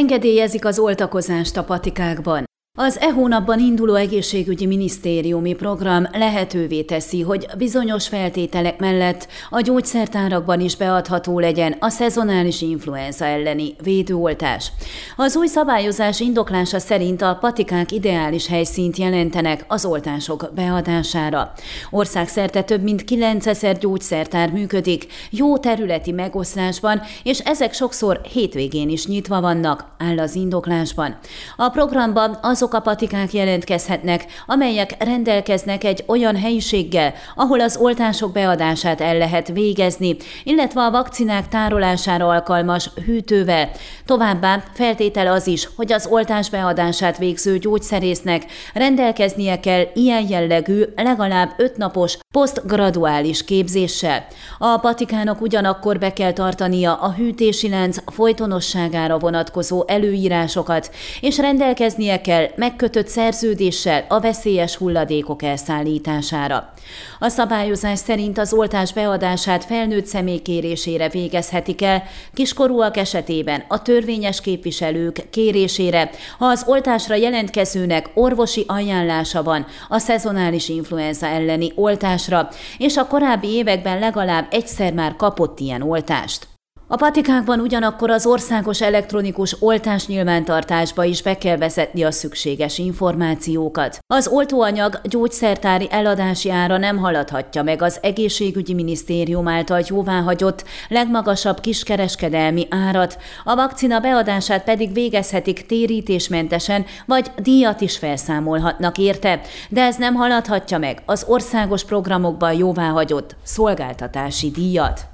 Engedélyezik az oltakozást a patikákban. Az e hónapban induló egészségügyi minisztériumi program lehetővé teszi, hogy bizonyos feltételek mellett a gyógyszertárakban is beadható legyen a szezonális influenza elleni védőoltás. Az új szabályozás indoklása szerint a patikák ideális helyszínt jelentenek az oltások beadására. Országszerte több mint 9000 gyógyszertár működik, jó területi megoszlásban, és ezek sokszor hétvégén is nyitva vannak, áll az indoklásban. A programban azok azok a patikák jelentkezhetnek, amelyek rendelkeznek egy olyan helyiséggel, ahol az oltások beadását el lehet végezni, illetve a vakcinák tárolására alkalmas hűtővel. Továbbá feltétel az is, hogy az oltás beadását végző gyógyszerésznek rendelkeznie kell ilyen jellegű, legalább öt napos posztgraduális képzéssel. A patikának ugyanakkor be kell tartania a hűtési lánc folytonosságára vonatkozó előírásokat, és rendelkeznie kell megkötött szerződéssel a veszélyes hulladékok elszállítására. A szabályozás szerint az oltás beadását felnőtt személy kérésére végezhetik el, kiskorúak esetében a törvényes képviselők kérésére, ha az oltásra jelentkezőnek orvosi ajánlása van a szezonális influenza elleni oltásra, és a korábbi években legalább egyszer már kapott ilyen oltást. A patikákban ugyanakkor az országos elektronikus oltás nyilvántartásba is be kell vezetni a szükséges információkat. Az oltóanyag gyógyszertári eladási ára nem haladhatja meg az egészségügyi minisztérium által jóváhagyott legmagasabb kiskereskedelmi árat, a vakcina beadását pedig végezhetik térítésmentesen, vagy díjat is felszámolhatnak érte, de ez nem haladhatja meg az országos programokban jóváhagyott szolgáltatási díjat.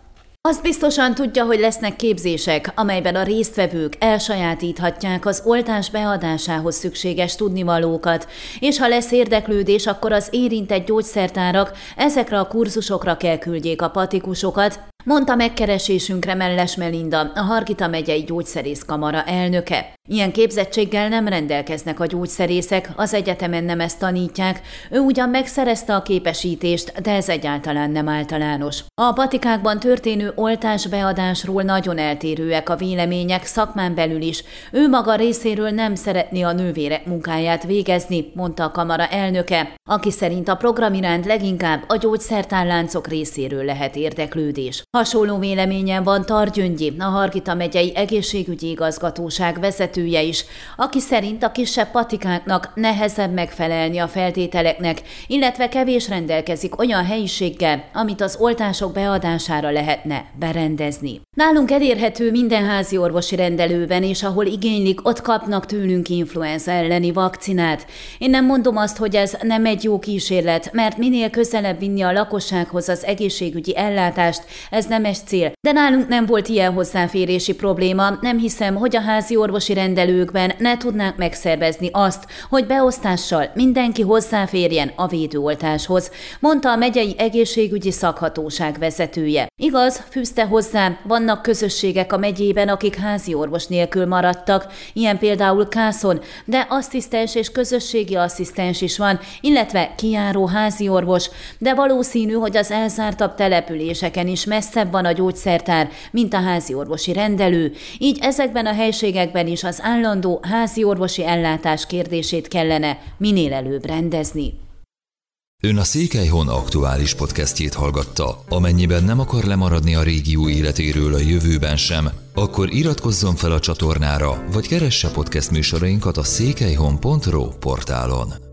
Azt biztosan tudja, hogy lesznek képzések, amelyben a résztvevők elsajátíthatják az oltás beadásához szükséges tudnivalókat, és ha lesz érdeklődés, akkor az érintett gyógyszertárak ezekre a kurzusokra kell küldjék a patikusokat, mondta megkeresésünkre Melles Melinda, a Hargita megyei gyógyszerészkamara elnöke. Ilyen képzettséggel nem rendelkeznek a gyógyszerészek, az egyetemen nem ezt tanítják, ő ugyan megszerezte a képesítést, de ez egyáltalán nem általános. A patikákban történő oltásbeadásról nagyon eltérőek a vélemények szakmán belül is. Ő maga részéről nem szeretné a nővérek munkáját végezni, mondta a kamara elnöke, aki szerint a program iránt leginkább a gyógyszertárláncok részéről lehet érdeklődés. Hasonló véleményen van Targyöngyi, a Hargita megyei egészségügyi igazgatóság vezetője is, aki szerint a kisebb patikáknak nehezebb megfelelni a feltételeknek, illetve kevés rendelkezik olyan helyiséggel, amit az oltások beadására lehetne berendezni. Nálunk elérhető minden házi orvosi rendelőben, és ahol igénylik, ott kapnak tőlünk influenza elleni vakcinát. Én nem mondom azt, hogy ez nem egy jó kísérlet, mert minél közelebb vinni a lakossághoz az egészségügyi ellátást, ez nem este. De nálunk nem volt ilyen hozzáférési probléma, nem hiszem, hogy a házi orvosi rendelőkben ne tudnánk megszervezni azt, hogy beosztással mindenki hozzáférjen a védőoltáshoz, mondta a megyei egészségügyi szakhatóság vezetője. Igaz, fűzte hozzá, vannak közösségek a megyében, akik házi orvos nélkül maradtak, ilyen például Kászon, de asszisztens és közösségi asszisztens is van, illetve kiáró házi orvos, de valószínű, hogy az elzártabb településeken is messzebb van a gyógyszertár, mint a házi orvosi rendelő, így ezekben a helységekben is az állandó házi orvosi ellátás kérdését kellene minél előbb rendezni. Ön a Székelyhon aktuális podcastjét hallgatta. Amennyiben nem akar lemaradni a régió életéről a jövőben sem, akkor iratkozzon fel a csatornára, vagy keresse podcast műsorainkat a székelyhon.pro portálon.